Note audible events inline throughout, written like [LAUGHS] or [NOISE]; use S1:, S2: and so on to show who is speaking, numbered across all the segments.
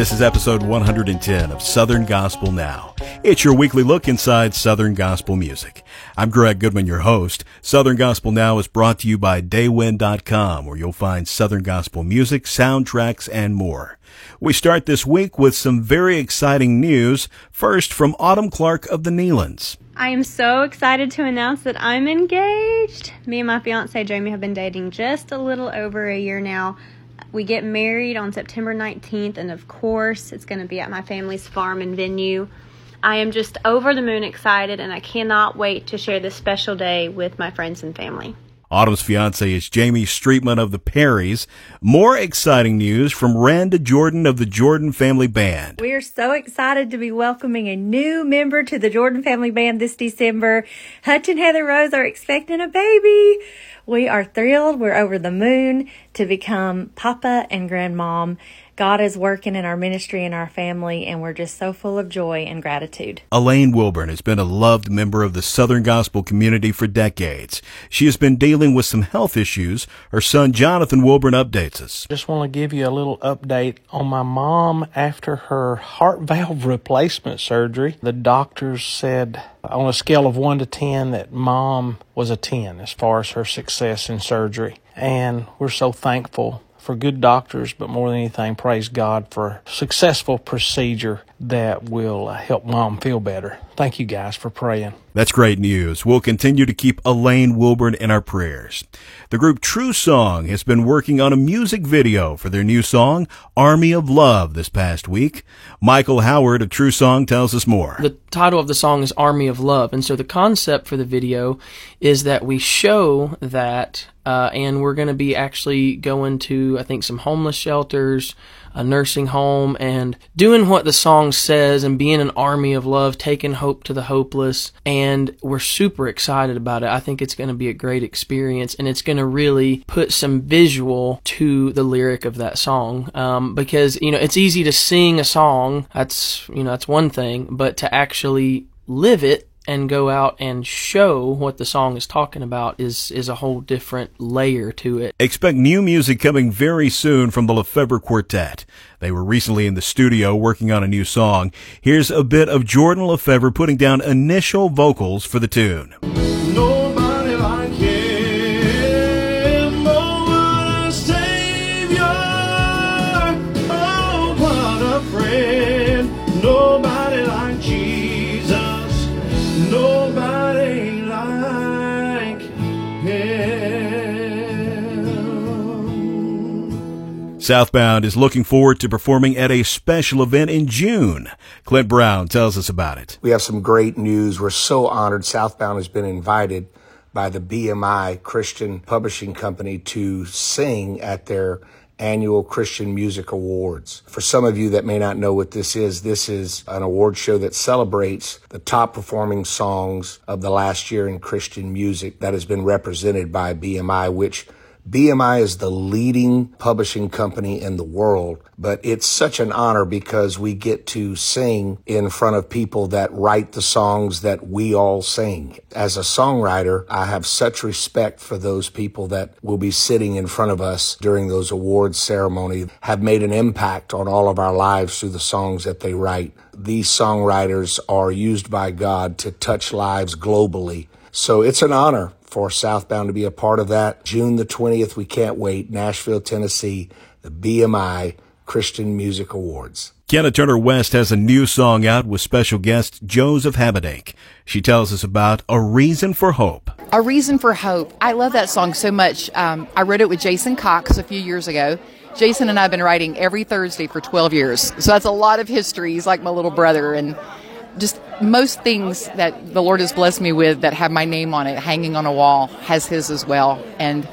S1: This is episode 110 of Southern Gospel Now. It's your weekly look inside Southern Gospel music. I'm Greg Goodman, your host. Southern Gospel Now is brought to you by Daywind.com, where you'll find Southern Gospel music, soundtracks, and more. We start this week with some very exciting news. First, from Autumn Clark of the Nelons.
S2: I am so excited to announce that I'm engaged. Me and my fiance Jamie have been dating just a little over a year now. We get married on September 19th, and of course, it's going to be at my family's farm and venue. I am just over the moon excited, and I cannot wait to share this special day with my friends and family.
S1: Autumn's fiance is Jamie Streetman of the Perrys. More exciting news from Randa Jordan of the Jordan Family Band.
S3: We are so excited to be welcoming a new member to the Jordan Family Band this December. Hutch and Heather Rose are expecting a baby. We are thrilled. We're over the moon to become Papa and Grandmom. God is working in our ministry and our family, and we're just so full of joy and gratitude.
S1: Elaine Wilburn has been a loved member of the Southern Gospel community for decades. She has been dealing with some health issues. Her son Jonathan Wilburn updates us.
S4: Just want to give you a little update on my mom after her heart [LAUGHS] valve replacement surgery. The doctors said on a scale of 1 to 10 that mom was a 10 as far as her success in surgery. And we're so thankful for good doctors, but more than anything, praise God for successful procedure that will help mom feel better. Thank you guys for praying.
S1: That's great news. We'll continue to keep Elaine Wilburn in our prayers. The group TrueSong has been working on a music video for their new song, Army of Love, this past week. Michael Howard of TrueSong tells us more.
S5: The title of the song is Army of Love. And so the concept for the video is that we show that, uh, and we're going to be actually going to, I think, some homeless shelters, a nursing home, and doing what the song says and being an army of love, taking hope to the hopeless. And we're super excited about it. I think it's going to be a great experience and it's going to really put some visual to the lyric of that song. Um, because, you know, it's easy to sing a song. That's, you know, that's one thing, but to actually live it and go out and show what the song is talking about is is a whole different layer to it.
S1: Expect new music coming very soon from the LeFevre Quartet. They were recently in the studio working on a new song. Here's a bit of Jordan LeFevre putting down initial vocals for the tune. Southbound is looking forward to performing at a special event in June. Clint Brown tells us about it.
S6: We have some great news. We're so honored. Southbound has been invited by the BMI Christian Publishing Company to sing at their annual Christian Music Awards. For some of you that may not know what this is, this is an award show that celebrates the top performing songs of the last year in Christian music that has been represented by BMI, which BMI is the leading publishing company in the world, but it's such an honor because we get to sing in front of people that write the songs that we all sing. As a songwriter, I have such respect for those people that will be sitting in front of us during those awards ceremony, have made an impact on all of our lives through the songs that they write. These songwriters are used by God to touch lives globally. So it's an honor for Southbound to be a part of that. June the 20th, we can't wait. Nashville, Tennessee, the BMI Christian Music Awards.
S1: Kenna Turner West has a new song out with special guest Joseph Habedank. She tells us about A Reason for Hope.
S7: A Reason for Hope. I love that song so much. Um, I wrote it with Jason Cox a few years ago. Jason and I have been writing every Thursday for 12 years. So that's a lot of history. He's like my little brother. And just most things that the Lord has blessed me with that have my name on it hanging on a wall has his as well. And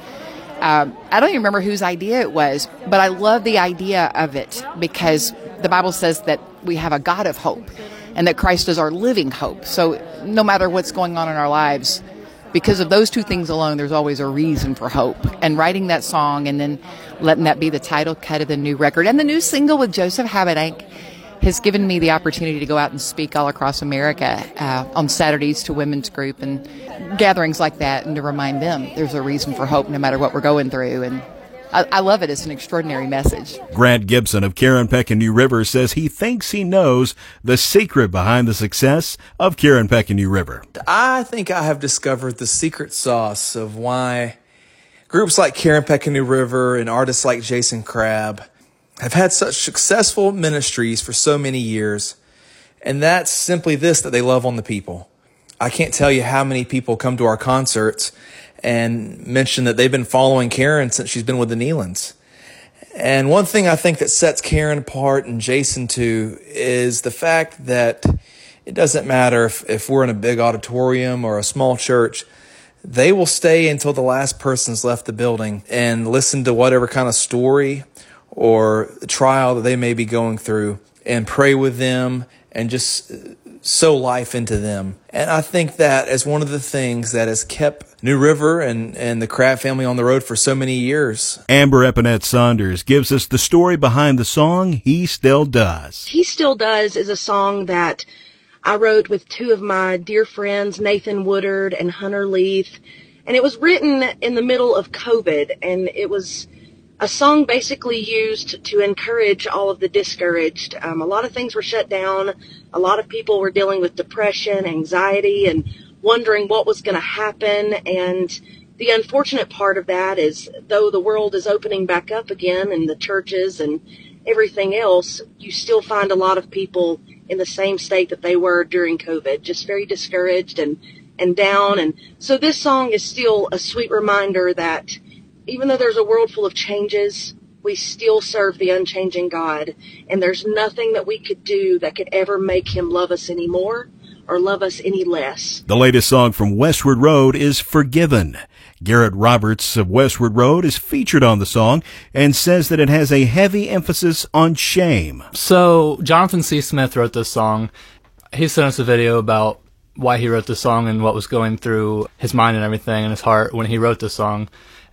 S7: um, I don't even remember whose idea it was, but I love the idea of it because the Bible says that we have a God of hope and that Christ is our living hope. So no matter what's going on in our lives, because of those two things alone, there's always a reason for hope. And writing that song and then letting that be the title cut of the new record and the new single with Joseph Habedank has given me the opportunity to go out and speak all across America uh, on Saturdays to women's group and gatherings like that, and to remind them there's a reason for hope no matter what we're going through. And I, I love it. It's an extraordinary message.
S1: Grant Gibson of Karen Peck and New River says he thinks he knows the secret behind the success of Karen Peck and New River.
S8: I think I have discovered the secret sauce of why groups like Karen Peck and New River and artists like Jason Crabb have had such successful ministries for so many years. And that's simply this that they love on the people. I can't tell you how many people come to our concerts and mention that they've been following Karen since she's been with the Nelons. And one thing I think that sets Karen apart and Jason too is the fact that it doesn't matter if, if we're in a big auditorium or a small church, they will stay until the last person's left the building and listen to whatever kind of story or trial that they may be going through and pray with them and just sow life into them. And I think that as one of the things that has kept New River and, and the Crabb family on the road for so many years.
S1: Amber Eppinette Saunders gives us the story behind the song He Still Does.
S9: He Still Does is a song that I wrote with two of my dear friends, Nathan Woodard and Hunter Leith. And it was written in the middle of COVID and it was a song basically used to encourage all of the discouraged. Um, a lot of things were shut down. A lot of people were dealing with depression, anxiety, and wondering what was going to happen. And the unfortunate part of that is, though the world is opening back up again and the churches and everything else, you still find a lot of people in the same state that they were during COVID, just very discouraged and, and down. And so this song is still a sweet reminder that even though there's a world full of changes, we still serve the unchanging God. And there's nothing that we could do that could ever make him love us anymore or love us any less.
S1: The latest song from Westward Road is Forgiven. Garrett Roberts of Westward Road is featured on the song and says that it has a heavy emphasis on shame.
S10: So, Jonathan C. Smith wrote this song. He sent us a video about why he wrote the song and what was going through his mind and everything in his heart when he wrote the song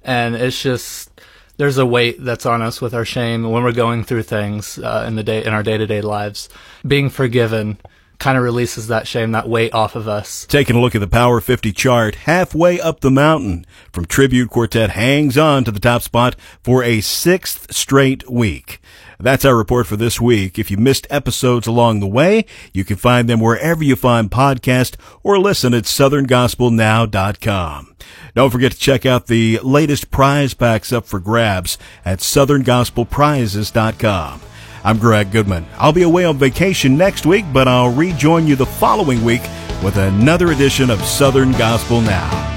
S10: and it's just there's a weight that's on us with our shame when we're going through things uh, in the day in our day to day lives. Being forgiven kind of releases that shame, that weight off of us.
S1: Taking a look at the Power 50 chart, halfway up the mountain, from Tribute Quartet hangs on to the top spot for a sixth straight week. That's our report for this week. If you missed episodes along the way, you can find them wherever you find podcasts or listen at southerngospelnow.com. Don't forget to check out the latest prize packs up for grabs at southerngospelprizes.com. I'm Greg Goodman. I'll be away on vacation next week, but I'll rejoin you the following week with another edition of Southern Gospel Now.